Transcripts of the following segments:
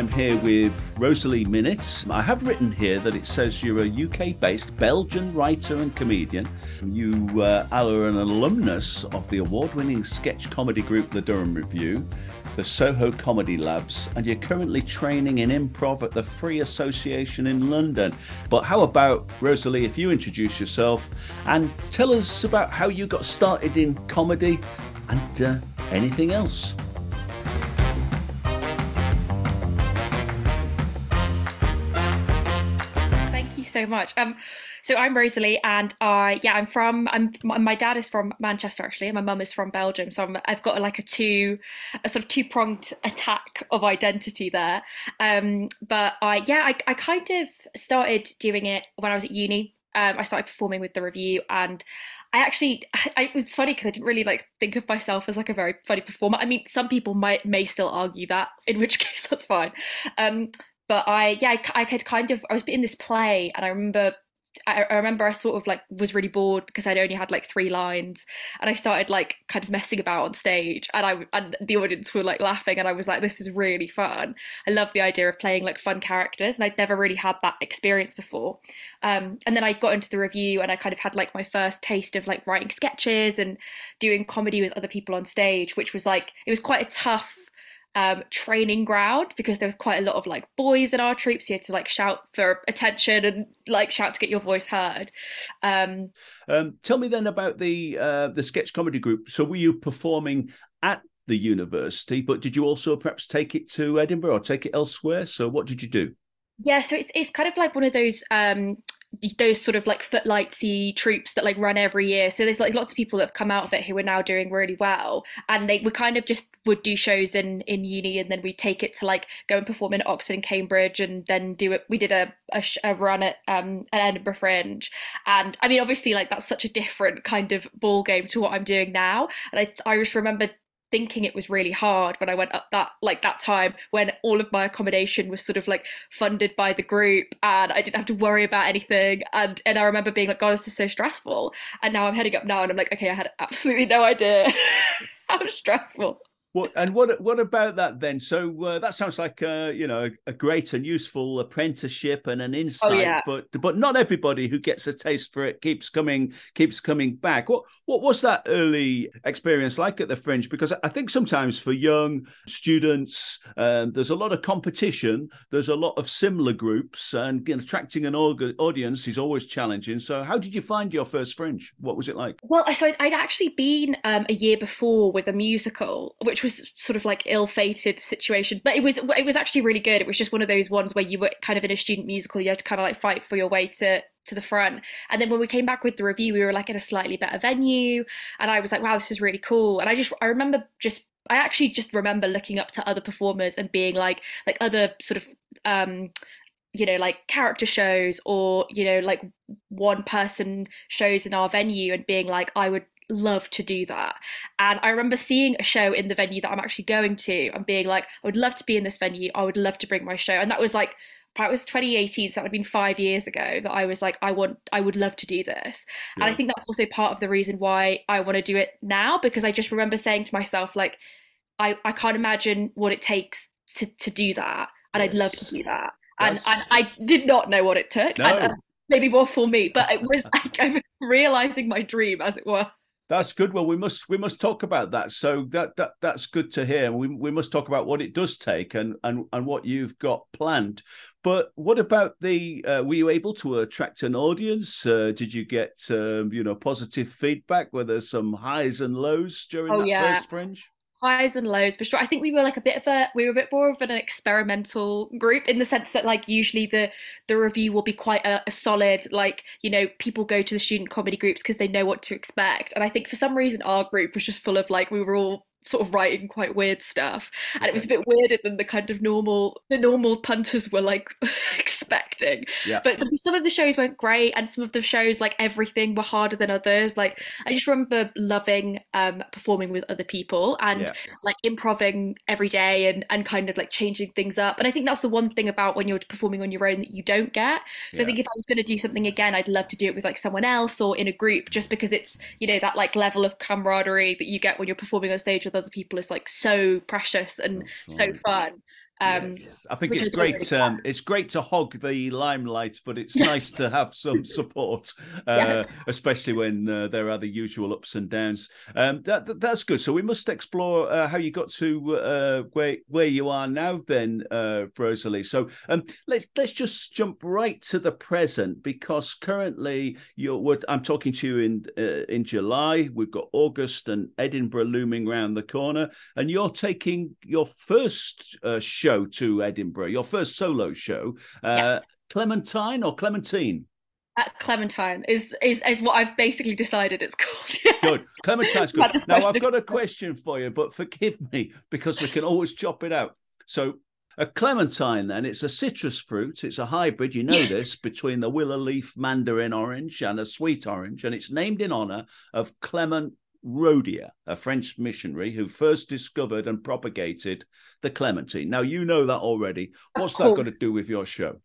I'm here with Rosalie Minnitt. I have written here that it says you're a UK based Belgian writer and comedian. You uh, are an alumnus of the award winning sketch comedy group The Durham Revue, the Soho Comedy Labs, and you're currently training in improv at the Free Association in London. But how about, Rosalie, if you introduce yourself and tell us about how you got started in comedy and uh, anything else? So much. Um, so I'm Rosalie, and I yeah I'm from I'm my dad is from Manchester actually, and my mum is from Belgium. So i have got like a two a sort of two pronged attack of identity there. Um, but I yeah I I kind of started doing it when I was at uni. Um, I started performing with the Revue, and. I actually, I, it's funny because I didn't really like think of myself as like a very funny performer. I mean, some people might may still argue that, in which case that's fine. Um, but I yeah I, I could kind of I was in this play and I remember I, I, remember I sort of like was really bored because I'd only had like three lines, and I started like kind of messing about on stage, and I and the audience were like laughing, and I was like, "This is really fun." I love the idea of playing like fun characters, and I'd never really had that experience before. Um, and then I got into the Revue and I kind of had like my first taste of like writing sketches and doing comedy with other people on stage, which was like it was quite a tough um, training ground because there was quite a lot of like boys in our troops. You had to like shout for attention and like shout to get your voice heard. Um, um, tell me then about the uh, the sketch comedy group. So were you performing at the university, but did you also perhaps take it to Edinburgh or take it elsewhere? So what did you do? Yeah, so it's it's kind of like one of those um, those sort of like footlightsy troops that like run every year. So there's like lots of people that have come out of it who are now doing really well, and they we kind of just would do shows in in uni, and then we take it to like go and perform in Oxford and Cambridge, and then do it. We did a a, a run at um at Edinburgh Fringe, and I mean obviously like that's such a different kind of ball game to what I'm doing now, and I I just remember thinking it was really hard when I went up that like that time when all of my accommodation was sort of like funded by the group and I didn't have to worry about anything. And and I remember being like god this is so stressful. And now I'm heading up now and I'm like okay I had absolutely no idea how stressful what and what what about that then? So uh, that sounds like uh, you know a great and useful apprenticeship and an oh, insight, oh, yeah. but but not everybody who gets a taste for it keeps coming keeps coming back. What what was that early experience like at the Fringe? Because I think sometimes for young students, um, there's a lot of competition. There's a lot of similar groups, and attracting an audience is always challenging. So how did you find your first Fringe? What was it like? Well, so I'd, I'd actually been um, a year before with a musical, which which was sort of like ill-fated situation. But it was it was actually really good. It was just one of those ones where you were kind of in a student musical you had to kind of like fight for your way to to the front. And then when we came back with the Revue we were like in a slightly better venue. And i was like wow this is really cool. And i just i remember just i actually just remember looking up to other performers and being like like other sort of um you know like character shows or you know like one person shows in our venue and being like i would love to do that. And I remember seeing a show in the venue that I'm actually going to and being like, I would love to be in this venue. I would love to bring my show. And that was like, it was 2018, so that would have been five years ago that I was like, I want, I would love to do this. Yeah. And I think that's also part of the reason why I want to do it now, because I just remember saying to myself, like, I, I can't imagine what it takes to, to do that. And yes. I'd love to do that. And, and, I did not know what it took. No. And, uh, maybe more for me, but it was like I'm realizing my dream, as it were. That's good. Well, we must we must talk about that. So that that that's good to hear. We we must talk about what it does take and and and what you've got planned. But what about the? Uh, were you able to attract an audience? Uh, did you get um, you know positive feedback? Were there some highs and lows during oh, that yeah. first fringe? Highs and lows for sure. I think we were like a bit of a we were a bit more of an experimental group in the sense that like usually the the Revue will be quite a, a solid like you know people go to the student comedy groups because they know what to expect. And I think for some reason our group was just full of like we were all sort of writing quite weird stuff and it was a bit weirder than the kind of normal the normal punters were like expecting yeah. but some of the shows went great and some of the shows like everything were harder than others like i just remember loving um performing with other people and yeah. like improving every day and and kind of like changing things up and i think that's the one thing about when you're performing on your own that you don't get so yeah. i think if i was going to do something again i'd love to do it with like someone else or in a group just because it's you know that like level of camaraderie that you get when you're performing on stage with other people is like so precious and so fun. Um, yes. I think it's great. Um, it's great to hog the limelight, but it's nice to have some support, uh, especially when uh, there are the usual ups and downs. Um, that, that, that's good. So we must explore uh, how you got to uh, where where you are now, then, uh, Rosalie. So um, let's let's just jump right to the present because currently you're. What I'm talking to you in uh, in July. We've got August and Edinburgh looming round the corner, and you're taking your first show show to Edinburgh, your first solo show. Uh, yeah. Clementine or Clementine? Uh, Clementine is, is is what I've basically decided it's called. good, Clementine's good. Now I've got a question for you, but forgive me because we can always chop it out. So a clementine, then, it's a citrus fruit. It's a hybrid, you know this, between the willow leaf mandarin orange and a sweet orange, and it's named in honor of Clement Rodier, a French missionary who first discovered and propagated the clementine. Now, you know that already. What's that got to do with your show?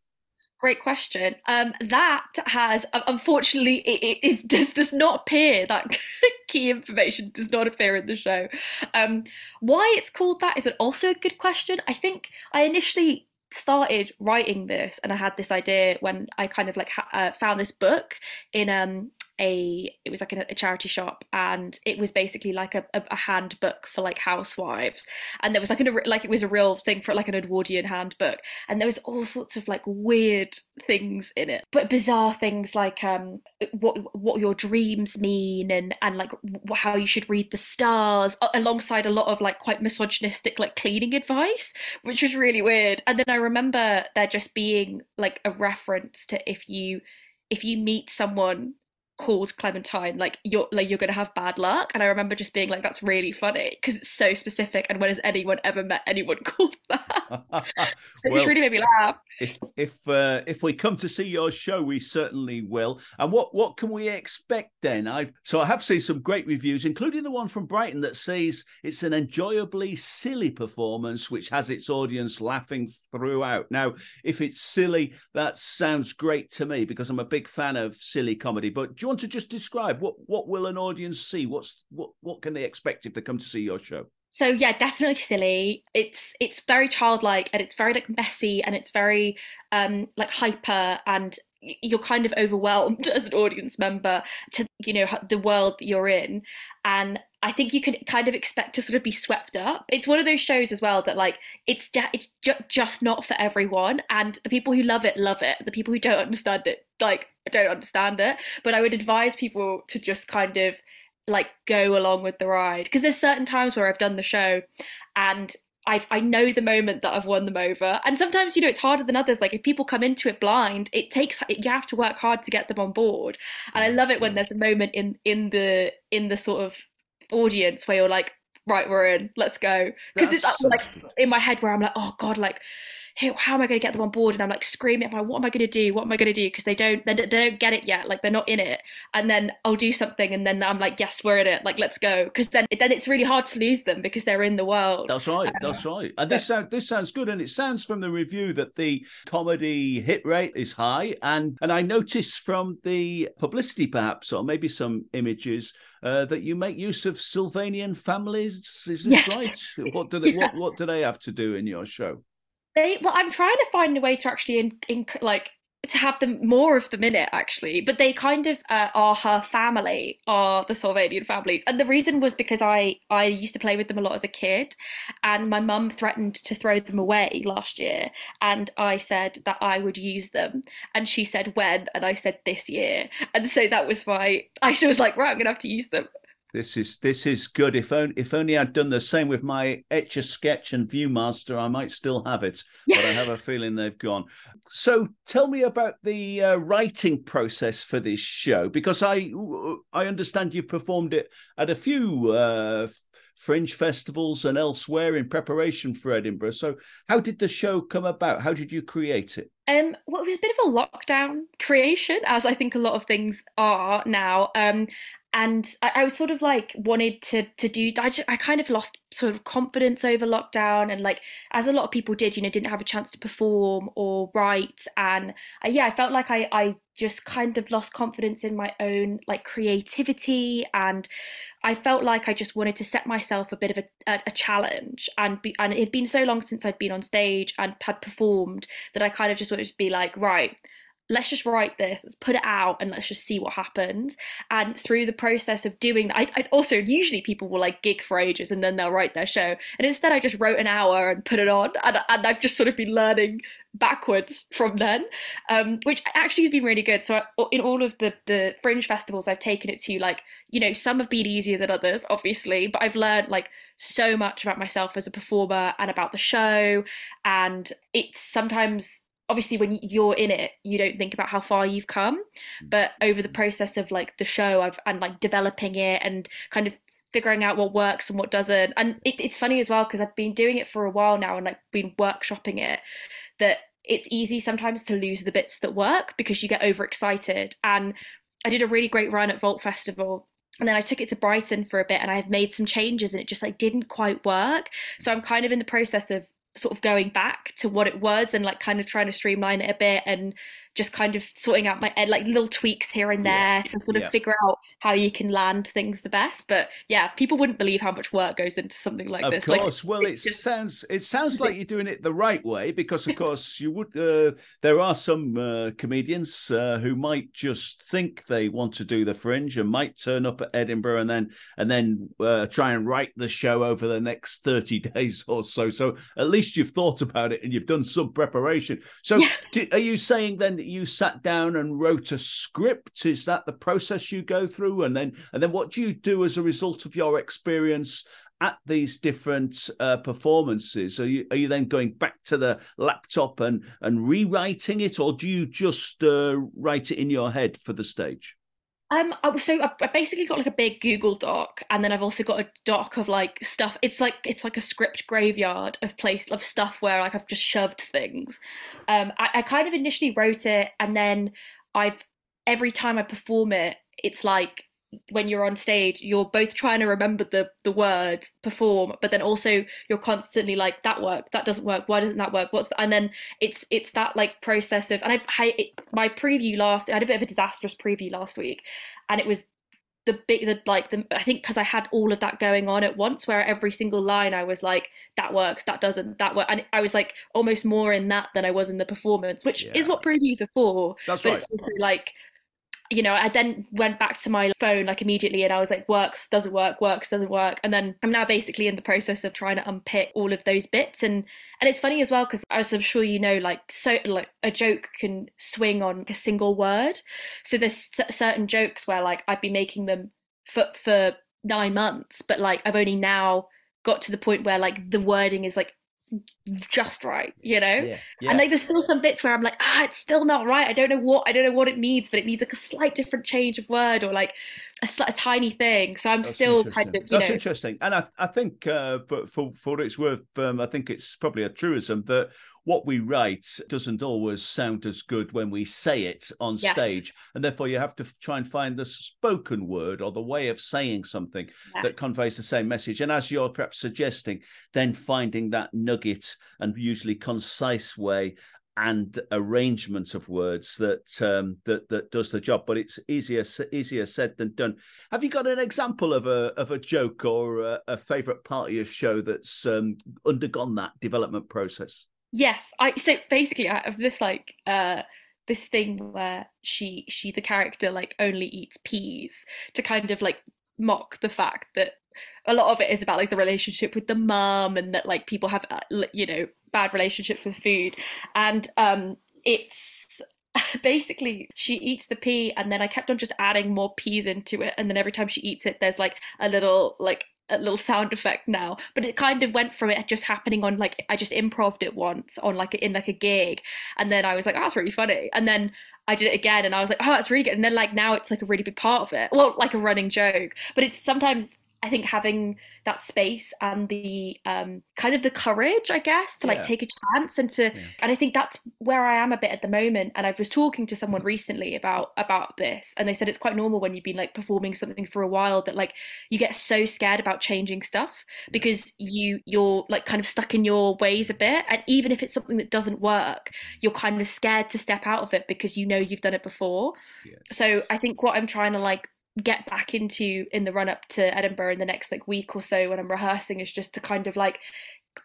Great question. Um, that has, unfortunately, it, it is, does, does not appear, that key information does not appear in the show. Um, why it's called that is also a good question. I think I initially started writing this and I had this idea when I kind of like ha- uh, found this book in um a it was like a, a charity shop and it was basically like a, a, a, handbook for like housewives. And there was like a like it was a real thing for like an Edwardian handbook. And there was all sorts of like weird things in it. But bizarre things like um what what your dreams mean and and like how you should read the stars alongside a lot of like quite misogynistic like cleaning advice which was really weird. And then I remember there just being like a reference to if you if you meet someone called Clementine, like you're like you're gonna have bad luck. And I remember just being like, that's really funny because it's so specific. And when has anyone ever met anyone called that? it well, really made me laugh. If if uh, if we come to see your show, we certainly will. And what what can we expect then? I've so I have seen some great reviews, including the one from Brighton that says it's an enjoyably silly performance which has its audience laughing throughout. Now, if it's silly, that sounds great to me because I'm a big fan of silly comedy. But you want to just describe what what will an audience see? What's what what can they expect if they come to see your show? So yeah, definitely silly. It's it's very childlike and it's very like messy and it's very um like hyper and you're kind of overwhelmed as an audience member to you know the world that you're in and i think you can kind of expect to sort of be swept up it's one of those shows as well that like it's, it's ju- just not for everyone and the people who love it love it the people who don't understand it like I don't understand it but i would advise people to just kind of like go along with the ride because there's certain times where I've done the show and I've, I know the moment that I've won them over, and sometimes you know it's harder than others. Like if people come into it blind, it takes you have to work hard to get them on board. And I love it when there's a moment in in the in the sort of audience where you're like, right, we're in, let's go. Because it's like in my head where I'm like, oh god, like hey, how am I going to get them on board? And I'm like screaming, like, what am I going to do? What am I going to do? Because they don't, they, they don't get it yet. Like they're not in it. And then I'll do something, and then I'm like, yes, we're in it. Like let's go. Because then, then it's really hard to lose them because they're in the world. That's right. Uh, that's right. And this sounds this sounds good. And it sounds from the review that the comedy hit rate is high. And and I noticed from the publicity, perhaps, or maybe some images. Uh, that you make use of Sylvanian families, is this yeah. right? What do they, yeah. what, what do they have to do in your show? They well, I'm trying to find a way to actually in, in like to have them more of them in it actually. But they kind of uh, are her family are the Sylvanian families. And the reason was because I I used to play with them a lot as a kid. And my mum threatened to throw them away last year. And I said that I would use them. And she said when? And I said this year. And so that was why I was like right I'm gonna have to use them this is this is good. If only if only I'd done the same with my Etch a Sketch and ViewMaster, I might still have it. But I have a feeling they've gone. So tell me about the uh, writing process for this show, because I I understand you've performed it at a few uh, fringe festivals and elsewhere in preparation for Edinburgh. So how did the show come about? How did you create it? Um, well, it was a bit of a lockdown creation, as I think a lot of things are now. Um, and I, I, was sort of like wanted to to do I, just, I kind of lost sort of confidence over lockdown and like as a lot of people did you know didn't have a chance to perform or write. And uh, yeah I felt like I I just kind of lost confidence in my own like creativity. And I felt like I just wanted to set myself a bit of a, a, a challenge and be, and it had been so long since I'd been on stage and had performed that I kind of just wanted to be like right let's just write this let's put it out and let's just see what happens. And through the process of doing that I, I, also usually people will like gig for ages and then they'll write their show. And instead i just wrote an hour and put it on and, and i've just sort of been learning backwards from then um, which actually has been really good. So in all of the the fringe festivals i've taken it to like you know some have been easier than others obviously but i've learned like so much about myself as a performer and about the show. And it's sometimes obviously when you're in it you don't think about how far you've come mm. but over the process of like the show I've and like developing it and kind of figuring out what works and what doesn't and it, it's funny as well because I've been doing it for a while now and like been workshopping it that it's easy sometimes to lose the bits that work because you get overexcited and I did a really great run at Vault Festival and then I took it to Brighton for a bit and I had made some changes and it just like didn't quite work. So I'm kind of in the process of sort of going back to what it was and like kind of trying to streamline it a bit and just kind of sorting out my ed like little tweaks here and there yeah, to sort of yeah. figure out how you can land things the best. But yeah people wouldn't believe how much work goes into something like of this. Of course. Like, well it just... sounds it sounds like you're doing it the right way because of course you would uh, there are some uh, comedians uh, who might just think they want to do the fringe and might turn up at edinburgh and then and then uh, try and write the show over the next 30 days or so. So at least you've thought about it and you've done some preparation. So yeah. do, are you saying then you sat down and wrote a script? Is that the process you go through? And then and then what do you do as a result of your experience at these different uh, performances? Are you are you then going back to the laptop and and rewriting it, or do you just uh, write it in your head for the stage? Um, so I basically got like a big Google Doc, and then I've also got a doc of like stuff. It's like it's like a script graveyard of place of stuff where like I've just shoved things. Um, I, I kind of initially wrote it, and then I've every time I perform it, it's like when you're on stage you're both trying to remember the the words perform but then also you're constantly like that works that doesn't work why doesn't that work what's and then it's it's that like process of and i, I it, my preview last i had a bit of a disastrous preview last week and it was the big the like the i think because i had all of that going on at once where every single line i was like that works that doesn't that work and i was like almost more in that than i was in the performance which yeah. is what previews are for That's but right. it's also like you know, I then went back to my phone like immediately and I was like, works, doesn't work, works, doesn't work. And then I'm now basically in the process of trying to unpick all of those bits. And and it's funny as well, because as I'm sure you know, like so like a joke can swing on a single word. So there's certain jokes where like I'd be making them for for nine months, but like I've only now got to the point where like the wording is like just right, you know? Yeah, yeah. And like there's still some bits where I'm like, ah, it's still not right. I don't know what I don't know what it needs, but it needs like a slight different change of word or like a, a tiny thing. So I'm That's still kind of That's know... interesting. And I, I think uh, for, for for what it's worth, um, I think it's probably a truism that what we write doesn't always sound as good when we say it on yes. stage. And therefore you have to try and find the spoken word or the way of saying something that conveys the same message. And as you're perhaps suggesting, then finding that nugget and usually concise way and arrangement of words that um, that that does the job. But it's easier easier said than done. Have you got an example of a of a joke or a, a favourite part of your show that's um, undergone that development process? Yes, I so basically I have this like uh this thing where she she the character like only eats peas to kind of like mock the fact that a lot of it is about like the relationship with the mum and that like people have uh, you know bad relationships with food. And um it's basically she eats the pea and then i kept on just adding more peas into it. And then every time she eats it there's like a little like a little sound effect now. But it kind of went from it just happening on like i just improved it once on like in like a gig. And then i was like oh, that's really funny. And then i did it again and i was like oh that's really good. And then like now it's like a really big part of it. Well like a running joke. But it's sometimes I think having that space and the um, kind of the courage, I guess, to like take a chance and to, yeah. and I think that's where I am a bit at the moment. And I was talking to someone recently about about this, and they said it's quite normal when you've been like performing something for a while that like you get so scared about changing stuff because you you're like kind of stuck in your ways a bit, and even if it's something that doesn't work, you're kind of scared to step out of it because you know you've done it before. Yes. So I think what I'm trying to like get back into in the run up to Edinburgh in the next like week or so when I'm rehearsing is just to kind of like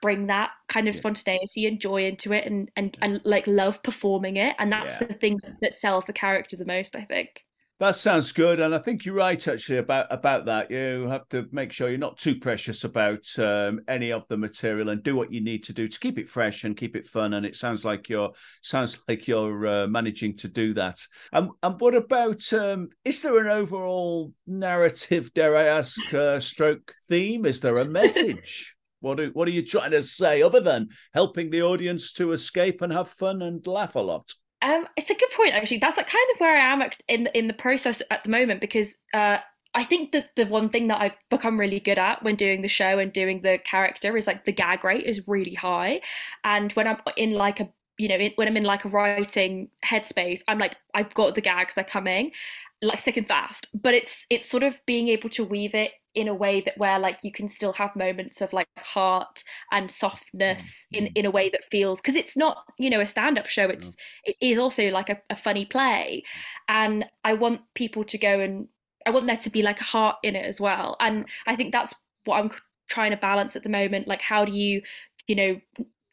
bring that kind of spontaneity and joy into it and and, and like love performing it and that's yeah. the thing that sells the character the most I think. That sounds good, and I think you're right actually about about that. You have to make sure you're not too precious about um, any of the material, and do what you need to do to keep it fresh and keep it fun. And it sounds like you're sounds like you're uh, managing to do that. And and what about um, is there an overall narrative, dare I ask, uh, stroke theme? Is there a message? what are, what are you trying to say other than helping the audience to escape and have fun and laugh a lot? Um, it's a good point actually. That's like kind of where I am in in the process at the moment because uh, I think that the one thing that I've become really good at when doing the show and doing the character is like the gag rate is really high, and when I'm in like a you know when I'm in like a writing headspace, I'm like I've got the gags they're coming, like thick and fast. But it's it's sort of being able to weave it in a way that where like you can still have moments of like heart and softness mm-hmm. in in a way that feels because it's not you know a stand-up show it's it is also like a, a funny play and i want people to go and i want there to be like a heart in it as well and i think that's what i'm trying to balance at the moment like how do you you know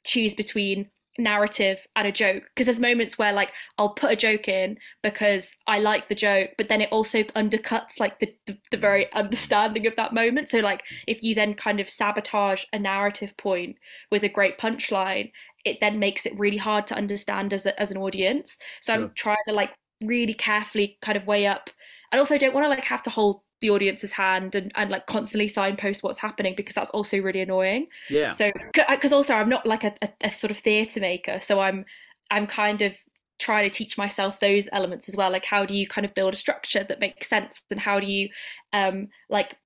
choose between narrative and a joke because there's moments where like I'll put a joke in because I like the joke but then it also undercuts like the, the, the very understanding of that moment. So like if you then kind of sabotage a narrative point with a great punchline it then makes it really hard to understand as, a, as an audience. So I'm trying to like really carefully kind of weigh up and also I don't want to like have to hold the audience's hand and, and like constantly signpost what's happening because that's also really annoying yeah so because also i'm not like a, a, a sort of theatre maker so i'm i'm kind of trying to teach myself those elements as well like how do you kind of build a structure that makes sense and how do you um like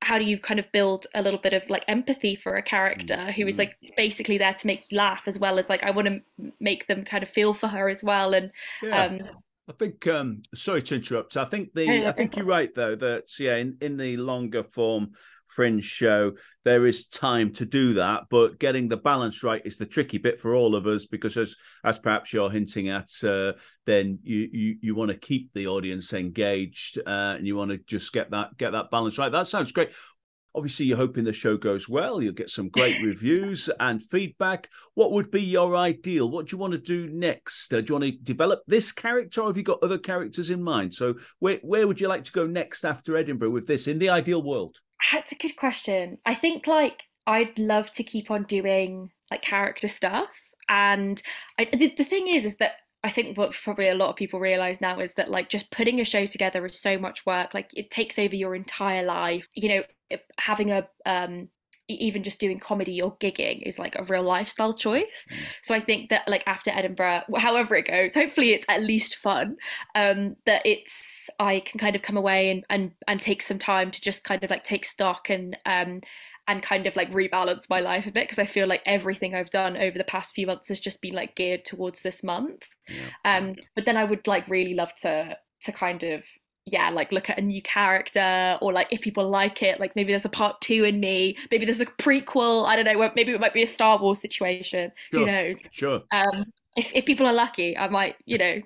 how do you kind of build a little bit of like empathy for a character mm-hmm. who is like basically there to make you laugh as well as like I want to make them kind of feel for her as well and yeah. um I think. Um, sorry to interrupt. I think the. I think you're right though that yeah, in, in the longer form fringe show, there is time to do that, but getting the balance right is the tricky bit for all of us because as as perhaps you're hinting at, uh, then you you, you want to keep the audience engaged uh, and you want to just get that get that balance right. That sounds great. Obviously, you're hoping the show goes well. You'll get some great reviews and feedback. What would be your ideal? What do you want to do next? Uh, do you want to develop this character, or have you got other characters in mind? So, where where would you like to go next after Edinburgh with this in the ideal world? That's a good question. I think like I'd love to keep on doing like character stuff, and I, the, the thing is, is that I think what probably a lot of people realize now is that like just putting a show together is so much work. Like it takes over your entire life. You know, having a um, even just doing comedy or gigging is like a real lifestyle choice. Mm. So I think that like after Edinburgh, however it goes, hopefully it's at least fun. Um, that it's I can kind of come away and and and take some time to just kind of like take stock and um and kind of like rebalance my life a bit because I feel like everything I've done over the past few months has just been like geared towards this month. Yeah. Um, but then I would like really love to to kind of yeah, like look at a new character or like if people like it, like maybe there's a part two in me, maybe there's a prequel. I don't know. Maybe it might be a Star Wars situation. Sure. Who knows? Sure. Um, if if people are lucky, I might, you know.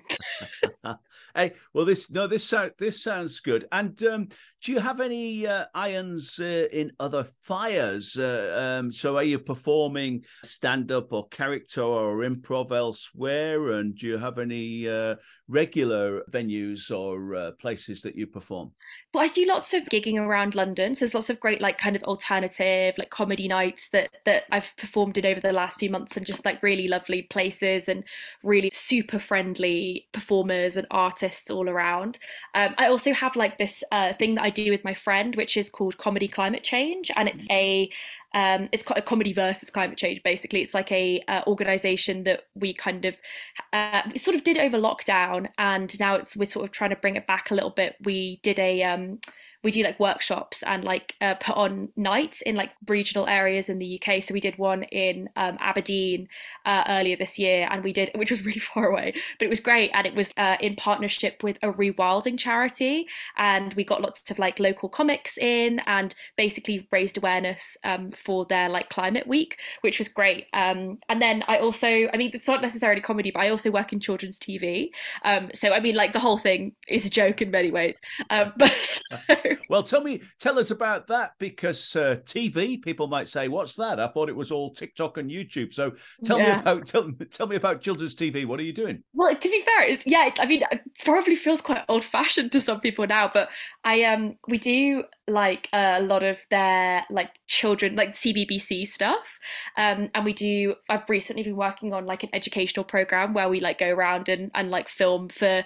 Hey, well, this no, this this sounds good. And um, do you have any uh, irons uh, in other fires? Uh, um, so, are you performing stand up or character or improv elsewhere? And do you have any uh, regular venues or uh, places that you perform? Well, I do lots of gigging around London. So there's lots of great like kind of alternative like comedy nights that that I've performed in over the last few months, and just like really lovely places and really super friendly performers and artists artists all around. Um, I also have like this uh, thing that I do with my friend, which is called Comedy Climate Change, and it's a um, it's a comedy versus climate change. Basically, it's like a uh, organization that we kind of uh, we sort of did over lockdown, and now it's we're sort of trying to bring it back a little bit. We did a um, we do like workshops and like uh, put on nights in like regional areas in the UK. So we did one in um, Aberdeen uh, earlier this year, and we did which was really far away, but it was great, and it was uh, in partnership with a rewilding charity, and we got lots of like local comics in, and basically raised awareness um, for their like climate week, which was great. Um, and then I also, I mean, it's not necessarily comedy, but I also work in children's TV. Um, so I mean, like the whole thing is a joke in many ways. Um, but so... well, tell me, tell us about that because uh, TV people might say, "What's that?" I thought it was all TikTok and YouTube. So tell yeah. me about tell, tell me about children's TV. What are you doing? Well, to be fair, it's, yeah, I mean, it probably feels quite old fashioned to some people now, but I um we do like a lot of their like children like CBBC stuff, um, and we do. I've recently been working on like an educational program where we like go around and and like film for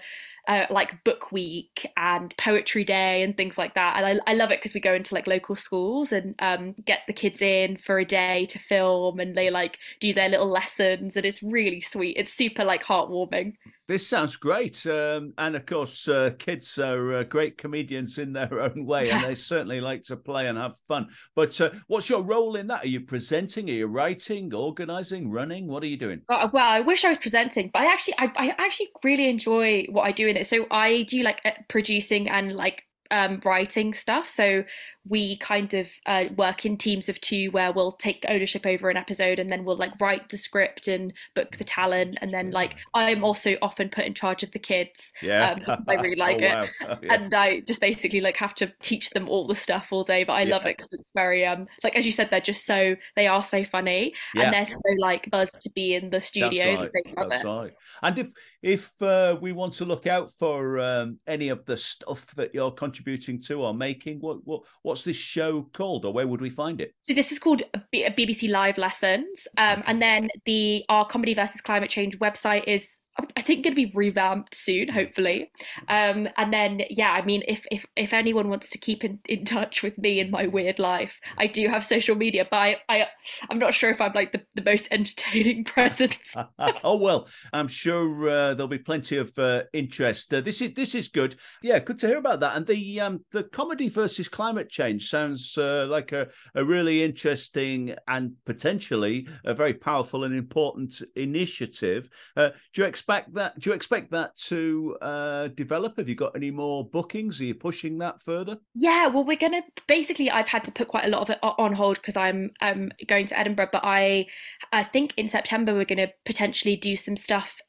uh, like book week and poetry day and things like that. And I, I love it because we go into like local schools and um, get the kids in for a day to film and they like do their little lessons and it's really sweet. It's super like heartwarming. This sounds great. Um, and of course, uh, kids are uh, great comedians in their own way, and they certainly like to play and have fun. But uh, what's your role in that? Are you presenting? Are you writing, organizing, running? What are you doing? Well, I wish I was presenting, but I actually, I, I actually really enjoy what I do in it. So I do like producing and like um, writing stuff. So we kind of uh, work in teams of two where we'll take ownership over an episode and then we'll like write the script and book the talent. And then like I'm also often put in charge of the kids. Yeah. Um, I really like oh, it. Wow. Oh, yeah. And I just basically like have to teach them all the stuff all day. But I yeah. love it because it's very, um, like as you said, they're just so, they are so funny yeah. and they're so like buzzed to be in the studio. That's right. That's it. right. And if, if uh, we want to look out for um, any of the stuff that you're contributing to or making, what what, what, what's this show called, or where would we find it? So this is called BBC Live Lessons, um, and then the our Comedy versus Climate Change website is I think going to be revamped soon, hopefully. Um, and then, yeah, I mean, if if if anyone wants to keep in, in touch with me in my weird life, I do have social media, but I, I I'm not sure if I'm like the, the most entertaining presence. oh well, I'm sure uh, there'll be plenty of uh, interest. Uh, this is this is good. Yeah, good to hear about that. And the um the comedy versus climate change sounds uh, like a a really interesting and potentially a very powerful and important initiative. Uh, do you expect expect that? Do you expect that to uh, develop? Have you got any more bookings? Are you pushing that further? Yeah, well, we're gonna basically. I've had to put quite a lot of it on hold because I'm um, going to Edinburgh, but I I think in September we're going to potentially do some stuff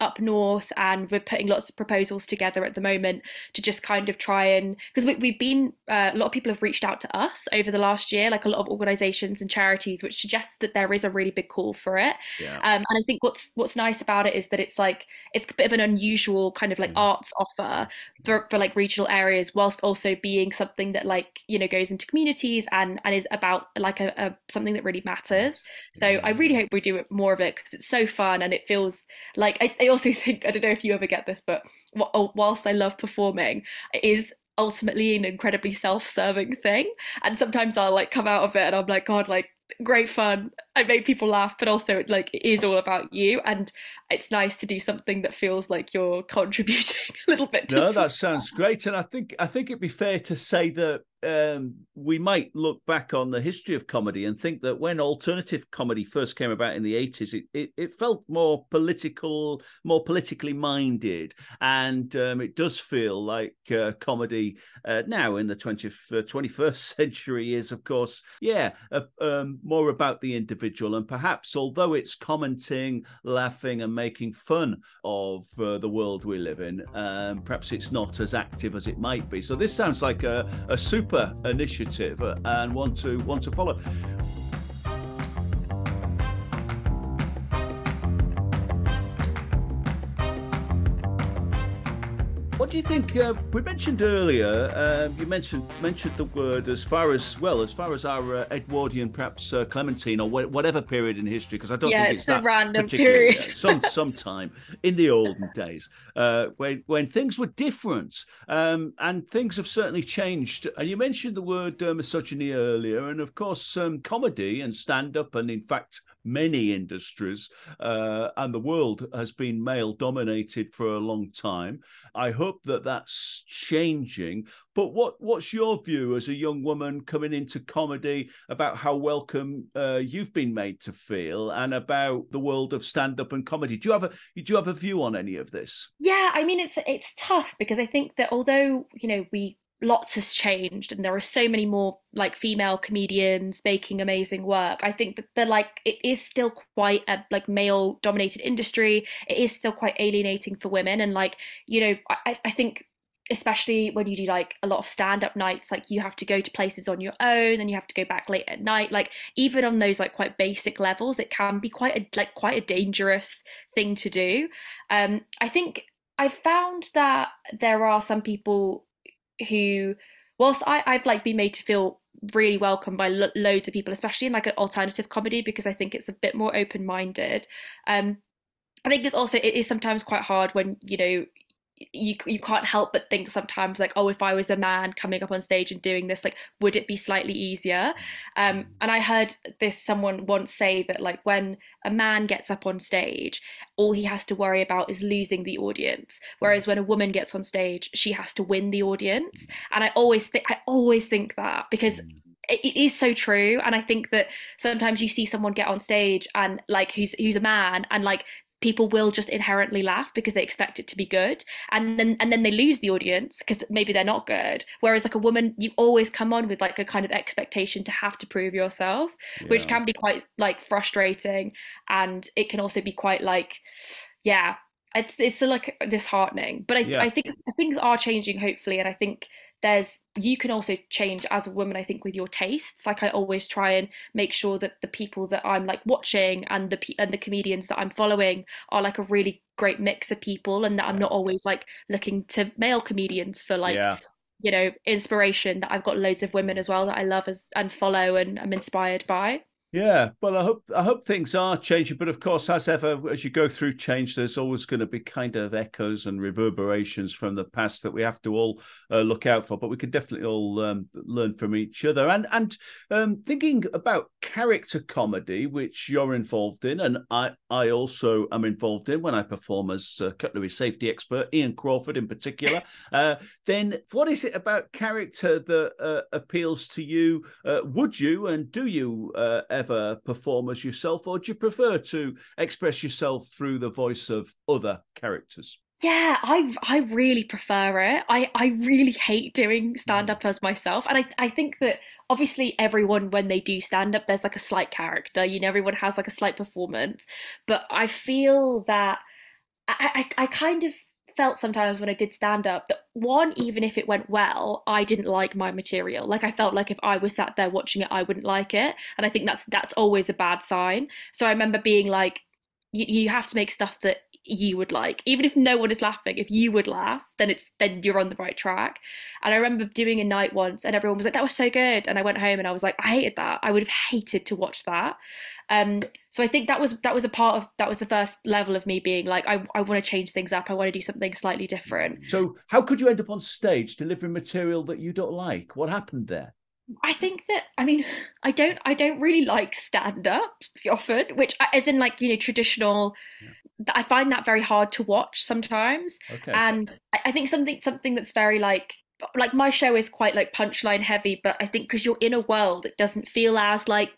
up north, and we're putting lots of proposals together at the moment to just kind of try and because we, we've been uh, a lot of people have reached out to us over the last year, like a lot of organisations and charities, which suggests that there is a really big call for it. Yeah. Um, and I think what's what's nice about it is that it's it's like it's a bit of an unusual kind of like mm. arts offer for, for like regional areas whilst also being something that like you know goes into communities and and is about like a, a something that really matters. So i really hope we do more of it because it's so fun and it feels like I, I also think i don't know if you ever get this but whilst i love performing it is ultimately an incredibly self-serving thing. And sometimes i'll like come out of it and i'm like god like great fun. I made people laugh, but also it like it is all about you, and it's nice to do something that feels like you're contributing a little bit. no, that sounds great, and I think I think it'd be fair to say that um, we might look back on the history of comedy and think that when alternative comedy first came about in the 80s, it, it, it felt more political, more politically minded. And um, it does feel like uh, comedy uh, now in the 20th, uh, 21st century is, of course, yeah, um, more about the individual. And perhaps, although it's commenting, laughing, and making fun of uh, the world we live in, um, perhaps it's not as active as it might be. So this sounds like a, a super super initiative uh, and want to want to follow. What do you think? Uh, we mentioned earlier. Uh, you mentioned mentioned the word as far as well as far as our uh, Edwardian, perhaps uh, Clementine or wh- whatever period in history, because I don't yeah, think it's, it's a random period. Some sometime in the olden days uh, when when things were different, um, and things have certainly changed. And you mentioned the word uh, misogyny earlier, and of course, um, comedy and stand up, and in fact many industries, uh, and the world has been male dominated for a long time. I hope that that's changing. But what what's your view as a young woman coming into comedy about how welcome uh, you've been made to feel, and about the world of stand up and comedy? Do you have a do you have a view on any of this? Yeah, I mean it's it's tough because I think that although you know we lots has changed and there are so many more like female comedians making amazing work. I think that they're like it is still quite a like male dominated industry. It is still quite alienating for women and like you know i, I think especially when you do like a lot of stand up nights like you have to go to places on your own and you have to go back late at night. Like even on those like quite basic levels it can be quite a like quite a dangerous thing to do. Um i think i found that there are some people who whilst I, I've like been made to feel really welcome by lo- loads of people, especially in like an alternative comedy because I think it's a bit more open minded. Um, I think it's also it is sometimes quite hard when you know you you can't help but think sometimes like oh if I was a man coming up on stage and doing this like would it be slightly easier? Um and I heard this someone once say that like when a man gets up on stage all he has to worry about is losing the audience. Whereas when a woman gets on stage she has to win the audience. And I always think I always think that because mm. it is so true. And i think that sometimes you see someone get on stage and like who's who's a man and like people will just inherently laugh because they expect it to be good. And then and then they lose the audience because maybe they're not good. Whereas like a woman you always come on with like a kind of expectation to have to prove yourself yeah. which can be quite like frustrating. And it can also be quite like yeah it's it's still like disheartening. But I, yeah. I think things are changing hopefully. And I think there's you can also change as a woman i think with your tastes like i always try and make sure that the people that i'm like watching and the and the comedians that i'm following are like a really great mix of people and that i'm not always like looking to male comedians for like yeah. you know inspiration that i've got loads of women as well that i love as and follow and i'm inspired by yeah, well, I hope I hope things are changing, but of course, as ever, as you go through change, there's always going to be kind of echoes and reverberations from the past that we have to all uh, look out for. But we can definitely all um, learn from each other. And and um, thinking about character comedy, which you're involved in, and I I also am involved in when I perform as a cutlery safety expert, Ian Crawford in particular. Uh, then, what is it about character that uh, appeals to you? Uh, would you and do you? Ever perform as yourself, or do you prefer to express yourself through the voice of other characters? Yeah, I I really prefer it. I I really hate doing mm-hmm. stand up as myself, and I I think that obviously everyone when they do stand up, there's like a slight character. You know, everyone has like a slight performance, but I feel that I I, I kind of felt sometimes when I did stand up that one, even if it went well, I didn't like my material. Like I felt like if I was sat there watching it, I wouldn't like it, and I think that's that's always a bad sign. So I remember being like, you, you have to make stuff that you would like. Even if no one is laughing if you would laugh then it's then you're on the right track. And i remember doing a night once and everyone was like that was so good. And i went home and i was like i hated that. I would have hated to watch that. Um so i think that was that was a part of that was the first level of me being like i, I want to change things up. I want to do something slightly different. So how could you end up on stage delivering material that you don't like? What happened there? I think that I mean I don't I don't really like stand up often, which as in like you know traditional yeah. I find that very hard to watch sometimes. Okay. And I think something something that's very like like my show is quite like punchline heavy, but I think because you're in a world, it doesn't feel as like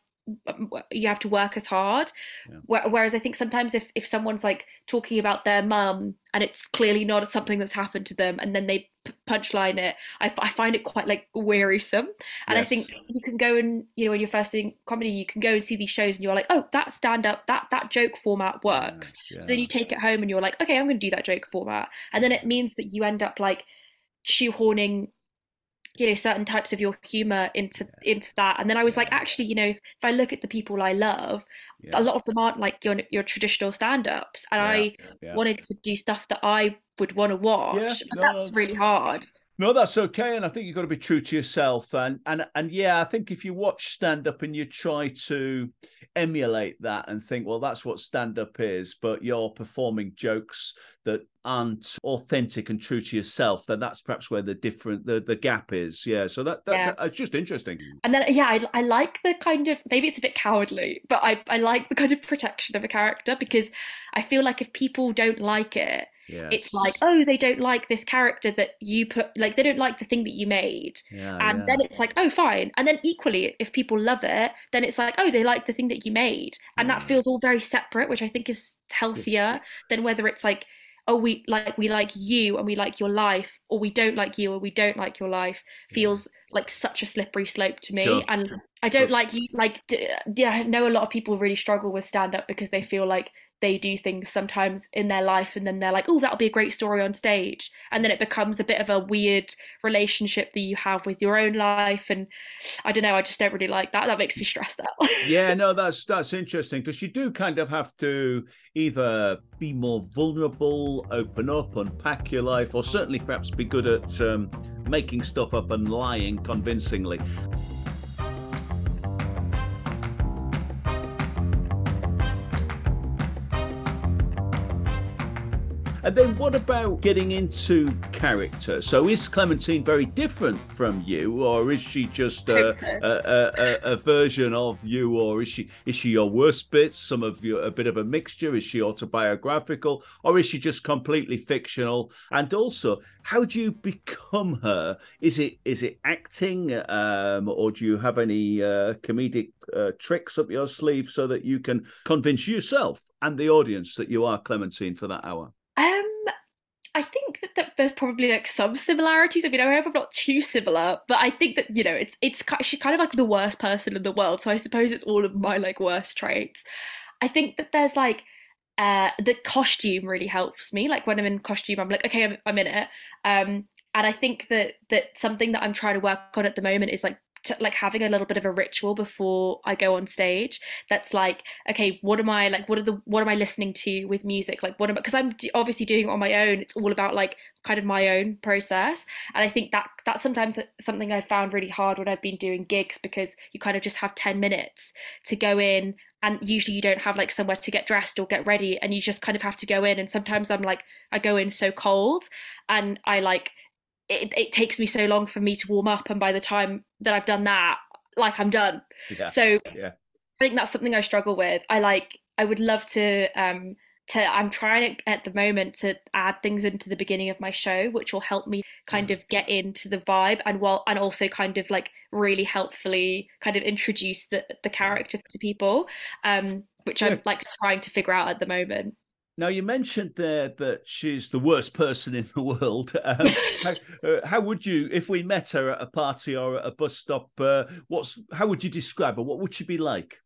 Um, you have to work as hard yeah. whereas i think sometimes if, if someone's like talking about their mum and it's clearly not something that's happened to them and then they punchline it I, I find it quite like wearisome and yes. i think you can go and you know when you're first doing comedy you can go and see these shows and you're like oh that stand up that that joke format works yeah, yeah. so then you take it home and you're like okay i'm going to do that joke format and then it means that you end up like shoehorning you know certain types of your humor into yeah. into that and then i was like actually you know if, if i look at the people i love yeah. a lot of them aren't like your your traditional stand-ups and yeah. i wanted to do stuff that i would want to watch but no, that's no. really hard No, that's okay, and I think you've got to be true to yourself. And and and yeah, I think if you watch stand up and you try to emulate that and think, well, that's what stand up is, but you're performing jokes that aren't authentic and true to yourself, then that's perhaps where the different the the gap is. Yeah, so that, that, yeah. that it's just interesting. And then yeah, I, I like the kind of maybe it's a bit cowardly, but I I like the kind of protection of a character because I feel like if people don't like it Yes. It's like, oh, they don't like this character that you put, like, they don't like the thing that you made. Yeah, and yeah. then it's like, oh, fine. And then equally, if people love it, then it's like, oh, they like the thing that you made. And yeah. that feels all very separate, which I think is healthier than whether it's like, oh, we like, we like you and we like your life, or we don't like you or we don't like your life feels like such a slippery slope to me. Sure. And I don't like you, like, yeah, I know a lot of people really struggle with stand up because they feel like they do things sometimes in their life and then they're like oh that'll be a great story on stage. And then it becomes a bit of a weird relationship that you have with your own life and i don't know i just don't really like that. That makes me stressed out. Yeah no that's that's interesting because you do kind of have to either be more vulnerable open up unpack your life or certainly perhaps be good at um, making stuff up and lying convincingly And then what about getting into character? So is Clementine very different from you, or is she just a, a, a, a, version of you, or is she is she your worst bits, some of you a bit of a mixture? Is she autobiographical, or is she just completely fictional? And also, how do you become her? Is it is it acting, um, or do you have any uh, comedic uh, tricks up your sleeve so that you can convince yourself and the audience that you are Clementine for that hour? Um, I think that, that, there's probably like some similarities. I mean, I hope I'm not too similar, but I think that you know, it's it's she's kind of like the worst person in the world. So I suppose it's all of my like worst traits. I think that there's like uh, the costume really helps me. Like when I'm in costume, I'm like, okay, I'm, I'm in it. Um, and I think that that something that I'm trying to work on at the moment is like to, like having a little bit of a ritual before I go on stage. That's like, okay, what am I like? What are the what am I listening to with music? Like, what am I because I'm obviously doing it on my own. It's all about like kind of my own process, and I think that that's sometimes something I found really hard when I've been doing gigs because you kind of just have ten minutes to go in and usually you don't have like somewhere to get dressed or get ready and you just kind of have to go in and sometimes i'm like i go in so cold and i like it, it takes me so long for me to warm up and by the time that i've done that like i'm done yeah. so yeah. i think that's something i struggle with i like i would love to um to i'm trying at the moment to add things into the beginning of my show which will help me kind mm. of get into the vibe and while and also kind of like really helpfully kind of introduce the the character to people um which yeah. i'm like trying to figure out at the moment now you mentioned there that she's the worst person in the world. Um, how, uh, how, would you, if we met her at a party or at a bus stop, uh, what's how would you describe her? What would she be like?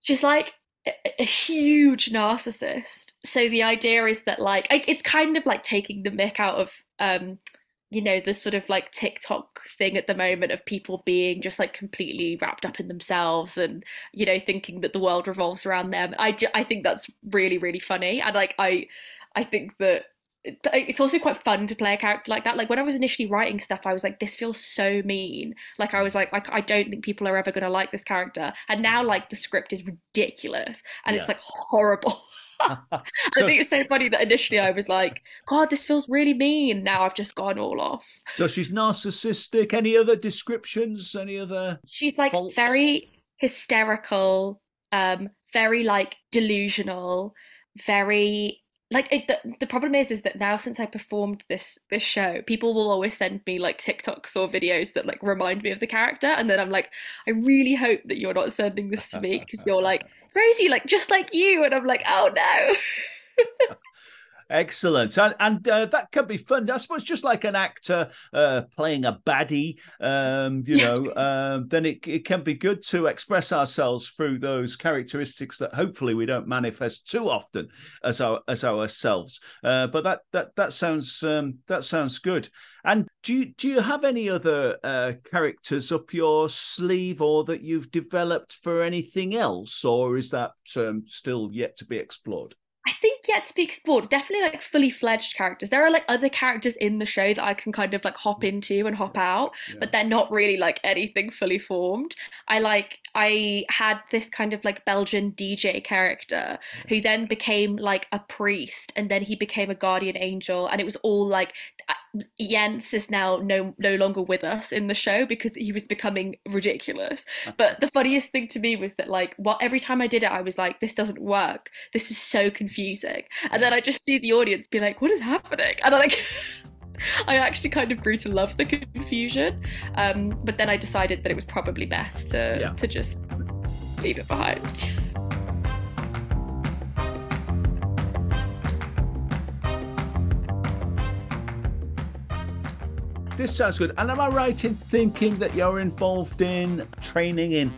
She's like a, huge narcissist. So the idea is that like it's kind of like taking the mick out of um, you know the sort of like tiktok thing at the moment of people being just like completely wrapped up in themselves and you know thinking that the world revolves around them. I i think that's really really funny. And like i i think that it's also quite fun to play a character like that. Like when i was initially writing stuff i was like this feels so mean. Like i was like like i don't think people are ever going to like this character. And now like the script is ridiculous and yeah. it's like horrible I think it's so funny that initially I was like, God, this feels really mean. Now I've just gone all off. So she's narcissistic. Any other descriptions? Any other? She's like faults? very hysterical, um, very like delusional, very like it, the, the problem is is that now since i performed this this show people will always send me like tiktoks or videos that like remind me of the character and then i'm like i really hope that you're not sending this to me because you're like rosie like just like you and i'm like oh no Excellent, and, and uh, that can be fun. I suppose just like an actor uh, playing a baddie, um, you know, um, then it, it can be good to express ourselves through those characteristics that hopefully we don't manifest too often as our as ourselves. Uh, but that that that sounds um, that sounds good. And do you do you have any other uh, characters up your sleeve, or that you've developed for anything else, or is that um, still yet to be explored? I think yet to be explored. Definitely like fully fledged characters. There are like other characters in the show that I can kind of like hop mm. into and hop out, yeah. but they're not really like anything fully formed. I like I had this kind of like Belgian DJ character who mm. then became like a priest and then he became a guardian angel and it was all like uh, Jens is now no no longer with us in the show because he was becoming ridiculous. But the funniest thing to me was that like what every time I did it, I was like, this doesn't work. This is so confusing. And then I just see the audience be like, what is happening? And I like I actually kind of grew to love the confusion. Um, but then I decided that it was probably best to yeah. to just leave it behind. This sounds good. And am I right in thinking that you're involved in training in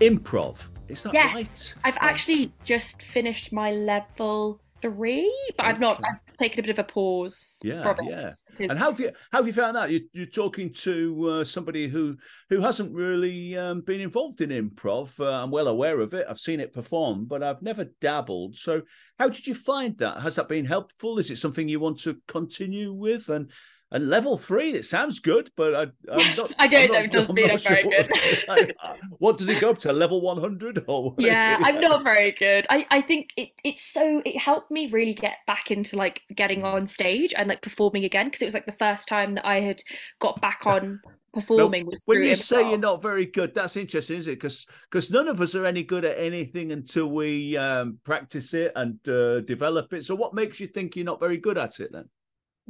improv? Is that yeah, right? I've actually just finished my level three, but. I've not. I've taken a bit of a pause. Yeah, yeah. And how have you how have you found that? You, are talking to uh, somebody who who hasn't really um, been involved in improv. Uh, I'm well aware of it. I've seen it perform, but I've never dabbled. So, how did you find that? Has that been helpful? Is it something you want to continue with? And and level three, it sounds good, but I, am not. I don't know. It doesn't I'm very good. what does it go up to? Level 100? Or yeah, I'm not very good. I, I think it, it's so, it helped me really get back into like getting on stage and like performing again because it was like the first time that I had got back on performing when you say you're not very good that's interesting is it because because none of us are any good at anything until we um, practice it and uh, develop it so what makes you think you're not very good at it then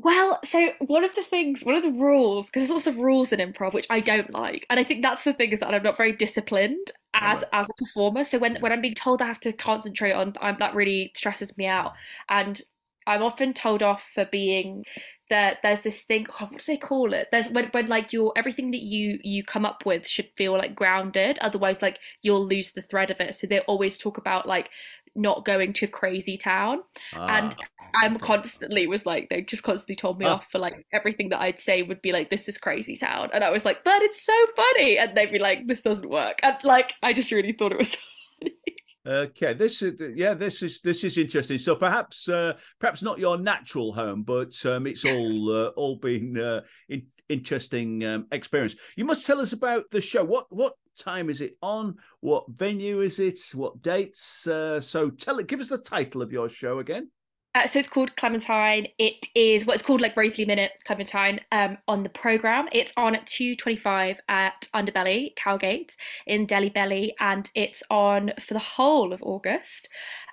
well, so one of the things, one of the rules, because there's lots of rules in improv which I don't like, and I think that's the thing is that I'm not very disciplined as as a performer. So when when I'm being told I have to concentrate on, I'm, that really stresses me out, and I'm often told off for being that there's this thing oh, what do they call it? There's when, when like your everything that you you come up with should feel like grounded. Otherwise like you'll lose the thread of it. So they always talk about like not going to crazy town. Ah, and i'm constantly was like they just constantly told me ah. off for like everything that i'd say would be like this is crazy town. And i was like but it's so funny. And they'd be like this doesn't work. And like i just really thought it was funny. Okay, this is yeah, this is this is interesting. So perhaps uh, perhaps not your natural home, but um, it's all uh, all been uh, in, interesting um, experience. You must tell us about the show. What what time is it on? What venue is it? What dates? Uh, so tell it. Give us the title of your show again. Uh, so it's called Clementine. It is what it's called like Rosalie Minnitt Clementine um, on the program. It's on at two twenty five at Underbelly Cowgate in Delhi Belly, and it's on for the whole of August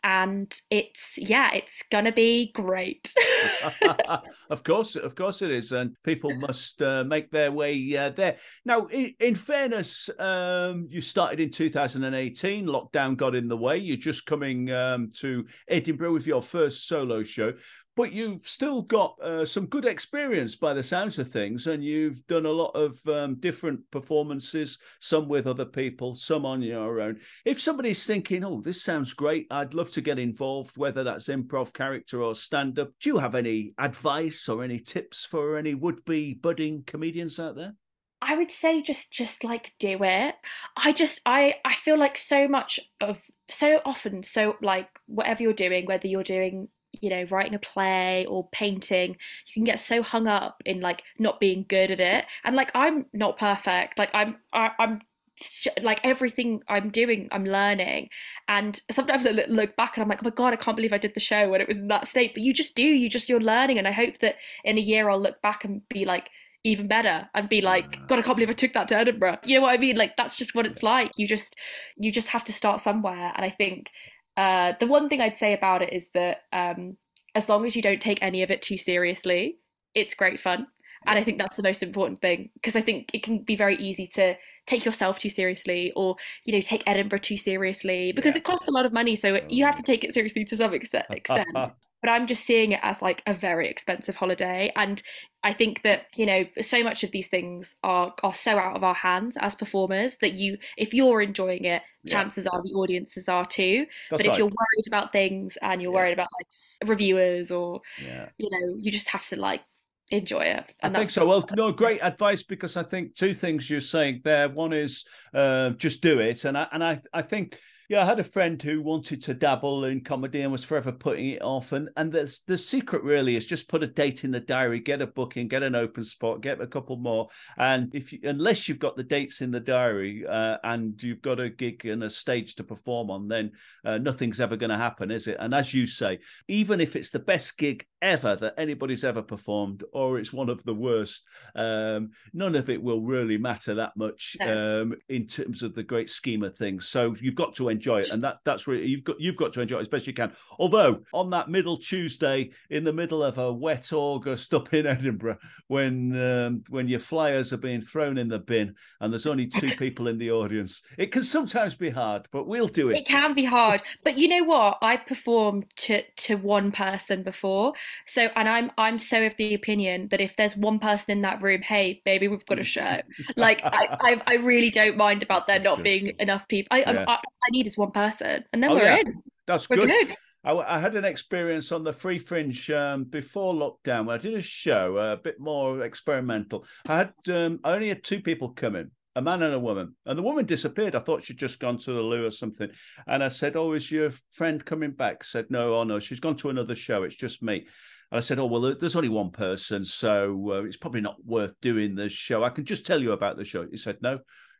and it's yeah, it's gonna be great. of course, of course it is, and people must uh, make their way uh, there. Now, in, in fairness, um, you started in 2018. Lockdown got in the way. You're just coming um, to Edinburgh with your first solo show but you've still got uh, some good experience by the sounds of things, and you've done a lot of um, different performances, some with other people, some on your own. If somebody's thinking, "Oh, this sounds great. I'd love to get involved," whether that's improv, character, or stand-up, do you have any advice or any tips for any would-be budding comedians out there? I would say just just like do it. I just I I feel like so much of so often so like whatever you're doing whether you're doing you know writing a play or painting you can get so hung up in like not being good at it. And like i'm not perfect. Like i'm I, i'm like everything I'm doing, I'm learning. And sometimes I look back and I'm like, oh my God, I can't believe I did the show when it was in that state. But you just do, you just, you're learning. And I hope that in a year I'll look back and be like, even better and be like god i can't believe i took that to edinburgh. You know what i mean? Like that's just what it's like. You just you just have to start somewhere. And i think uh, the one thing I'd say about it is that um, as long as you don't take any of it too seriously, it's great fun. And I think that's the most important thing because I think it can be very easy to take yourself too seriously or, you know, take Edinburgh too seriously because yeah. it costs a lot of money. So you have to take it seriously to some extent. but I'm just seeing it as like a very expensive holiday. And I think that, you know, so much of these things are are so out of our hands as performers that you if you're enjoying it, yeah. chances are the audiences are too. That's but if you're worried about things and you're yeah. worried about like reviewers or yeah. you know, you just have to like enjoy it. And I think so. Well, no, great advice because I think two things you're saying there. One is uh, just do it, and I and I I think Yeah, I had a friend who wanted to dabble in comedy and was forever putting it off. And and the the secret really is just put a date in the diary, get a booking, get an open spot, get a couple more. And if you, unless you've got the dates in the diary uh, and you've got a gig and a stage to perform on, then uh, nothing's ever going to happen, is it? And as you say, even if it's the best gig ever that anybody's ever performed, or it's one of the worst, um, none of it will really matter that much no. um, in terms of the great scheme of things. So you've got to enjoy it, and that that's really you've got you've got to enjoy it as best you can. Although on that middle Tuesday in the middle of a wet August up in Edinburgh, when um, when your flyers are being thrown in the bin and there's only two people in the audience, it can sometimes be hard, but we'll do it. It can be hard, but you know what? I've performed to to one person before, so and I'm I'm so of the opinion that if there's one person in that room, hey baby, we've got a show. like I, I, I really don't mind about there not being enough people. I, yeah. I, I, need is one person, and then oh, we're yeah. in. That's we're good. good. I, I, had an experience on the Free Fringe um, before lockdown where I did a show a bit more experimental. I had um, only had two people come in, a man and a woman, and the woman disappeared. I thought she'd just gone to the loo or something, and I said, "Oh, is your friend coming back?" Said, "No, oh no, she's gone to another show. It's just me." And I said, "Oh well, there's only one person, so uh, it's probably not worth doing the show. I can just tell you about the show." He said, "No,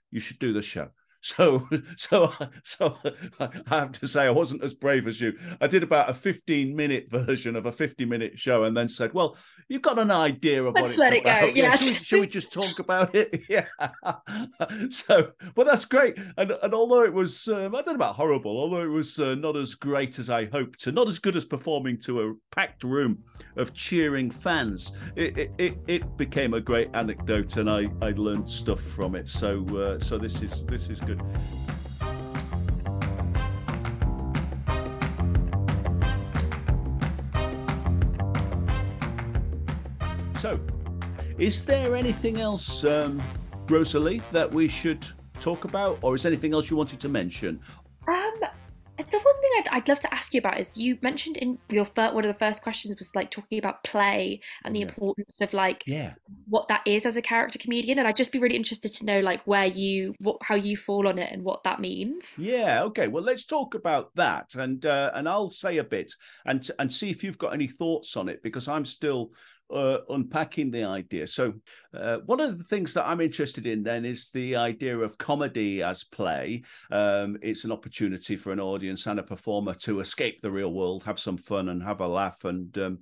you should do the show." So, so, so I have to say I wasn't as brave as you. I did about a 15 minute version of a 50 minute show, and then said, "Well, you've got an idea of Let's what it's about. It go. Yeah, should we, should, we, just talk about it? yeah. So, but that's great. And and although it was, um, I don't know about horrible, although it was uh, not as great as I hoped, and not as good as performing to a packed room of cheering fans, it it, it, it became a great anecdote, and I I learned stuff from it. So uh, so this is this is good. So, is there anything else, um, Rosalie, that we should talk about, or is anything else you wanted to mention? I'd, love to ask you about is you mentioned in your first, one of the first questions was like talking about play and the yeah. importance of like yeah. what that is as a character comedian and I'd just be really interested to know like where you what how you fall on it and what that means yeah okay well let's talk about that and uh, and I'll say a bit and and see if you've got any thoughts on it because I'm still uh, unpacking the idea. So, uh, one of the things that I'm interested in then is the idea of comedy as play. Um, it's an opportunity for an audience and a performer to escape the real world, have some fun, and have a laugh. And um,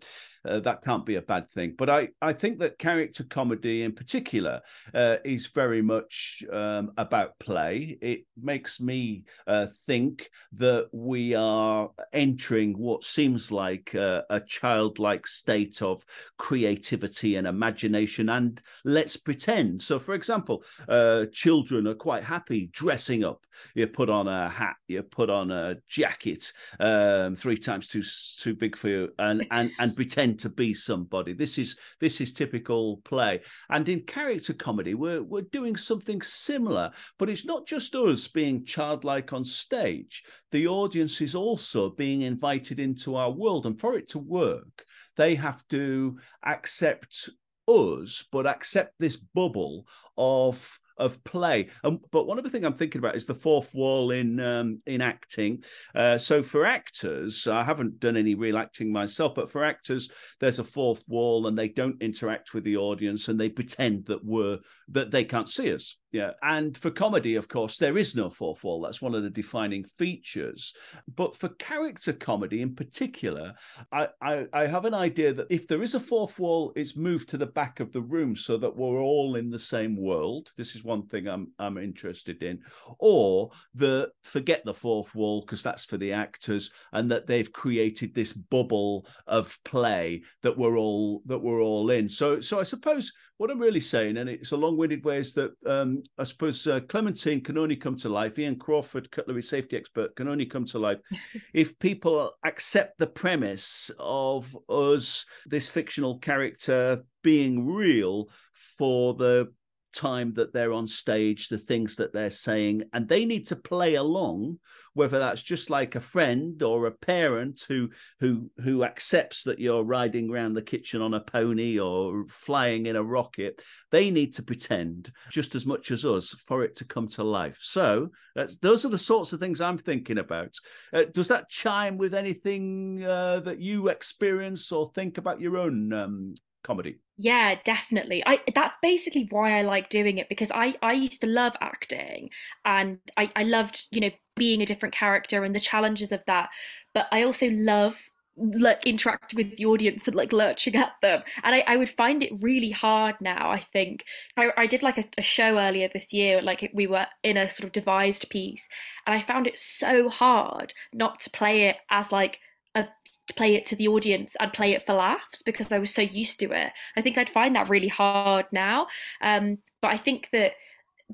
uh, that can't be a bad thing. But I, I think that character comedy in particular uh, is very much um, about play. It makes me uh, think that we are entering what seems like a childlike state of creativity and imagination. And let's pretend. So, for example, uh, children are quite happy dressing up. You put on a hat, you put on a jacket, um, three times too too big for you, and and and pretend to be somebody. This is this is typical play. And in character comedy, we're we're doing something similar, but it's not just us being childlike on stage. The audience is also being invited into our world, and for it to work, they have to accept us, but accept this bubble of of play. Um, but one of the things I'm thinking about is the fourth wall in um, in acting. Uh, so for actors, I haven't done any real acting myself, but for actors, there's a fourth wall, and they don't interact with the audience, and they pretend that we're that they can't see us. Yeah, and for comedy, of course, there is no fourth wall. That's one of the defining features. But for character comedy in particular, I, I, I have an idea that if there is a fourth wall, it's moved to the back of the room so that we're all in the same world. This is one thing I'm I'm interested in. Or the forget the fourth wall because that's for the actors, and that they've created this bubble of play that we're all that we're all in. So so I suppose what I'm really saying, and it's a long-winded way, is that um, I suppose uh, Clementine can only come to life. Ian Crawford, cutlery safety expert, can only come to life if people accept the premise of us, this fictional character, being real for the time that they're on stage, the things that they're saying, and they need to play along, whether that's just like a friend or a parent who who who accepts that you're riding around the kitchen on a pony or flying in a rocket. They need to pretend just as much as us for it to come to life. So those are the sorts of things I'm thinking about. Uh, does that chime with anything uh, that you experience or think about your own um, comedy? Yeah, definitely. I that's basically why I like doing it because I I used to love acting and I I loved, you know, being a different character and the challenges of that. But I also love like interacting with the audience and like lurching at them and I, I would find it really hard now i think i, I did like a, a show earlier this year like we were in a sort of devised piece and i found it so hard not to play it as like a play it to the audience and play it for laughs because I was so used to it. I think I'd find that really hard now. Um, but I think that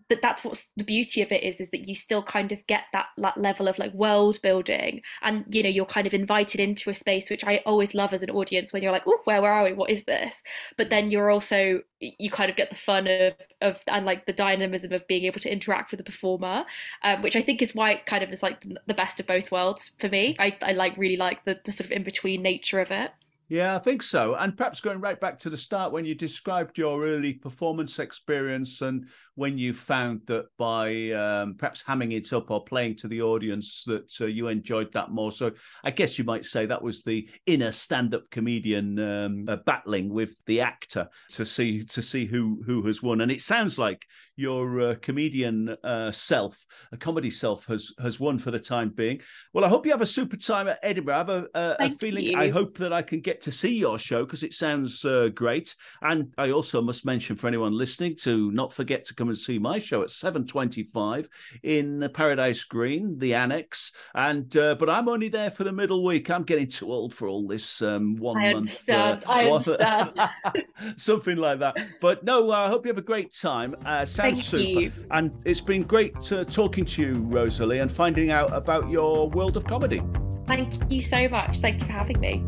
but that's what's the beauty of it is is that you still kind of get that, that level of like world building. And you know you're kind of invited into a space which i always love as an audience when you're like oh where, where are we? What is this? But then you're also you kind of get the fun of of and like the dynamism of being able to interact with the performer um, which i think is why it kind of is like the best of both worlds for me. I, I like really like the, the sort of in-between nature of it yeah, I think so. And perhaps going right back to the start when you described your early performance experience and when you found that by um, perhaps hamming it up or playing to the audience that uh, you enjoyed that more. So I guess you might say that was the inner stand-up comedian um, uh, battling with the actor to see to see who who has won. And it sounds like your uh, comedian uh, self, a comedy self, has has won for the time being. Well, I hope you have a super time at Edinburgh. I have a, a, a feeling. You. I hope that I can get to see your show because it sounds uh, great. And I also must mention for anyone listening to not forget to come and see my show at 7.25 in Paradise Green, the Annex. And uh, But I'm only there for the middle week. I'm getting too old for all this um, one I month. Understand. Uh, I understand. something like that. But no, I hope you have a great time. Uh, Thank super. You. And it's been great uh, talking to you, Rosalie, and finding out about your world of comedy. Thank you so much. Thank you for having me.